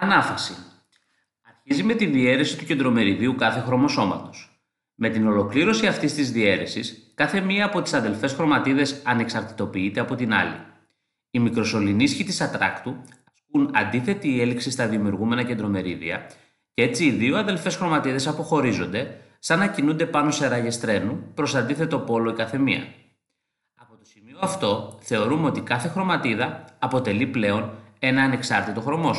Ανάφαση. Αρχίζει με τη διαίρεση του κεντρομεριδίου κάθε χρωμοσώματος. Με την ολοκλήρωση αυτής της διαίρεσης, κάθε μία από τις αδελφές χρωματίδες ανεξαρτητοποιείται από την άλλη. Οι μικροσωληνίσχοι της ατράκτου ασκούν αντίθετη έλξη στα δημιουργούμενα κεντρομερίδια και έτσι οι δύο αδελφές χρωματίδες αποχωρίζονται σαν να κινούνται πάνω σε ραγε τρένου προς αντίθετο πόλο η καθεμία. Από το σημείο αυτό θεωρούμε ότι κάθε χρωματίδα αποτελεί πλέον ένα ανεξάρτητο χρωμό.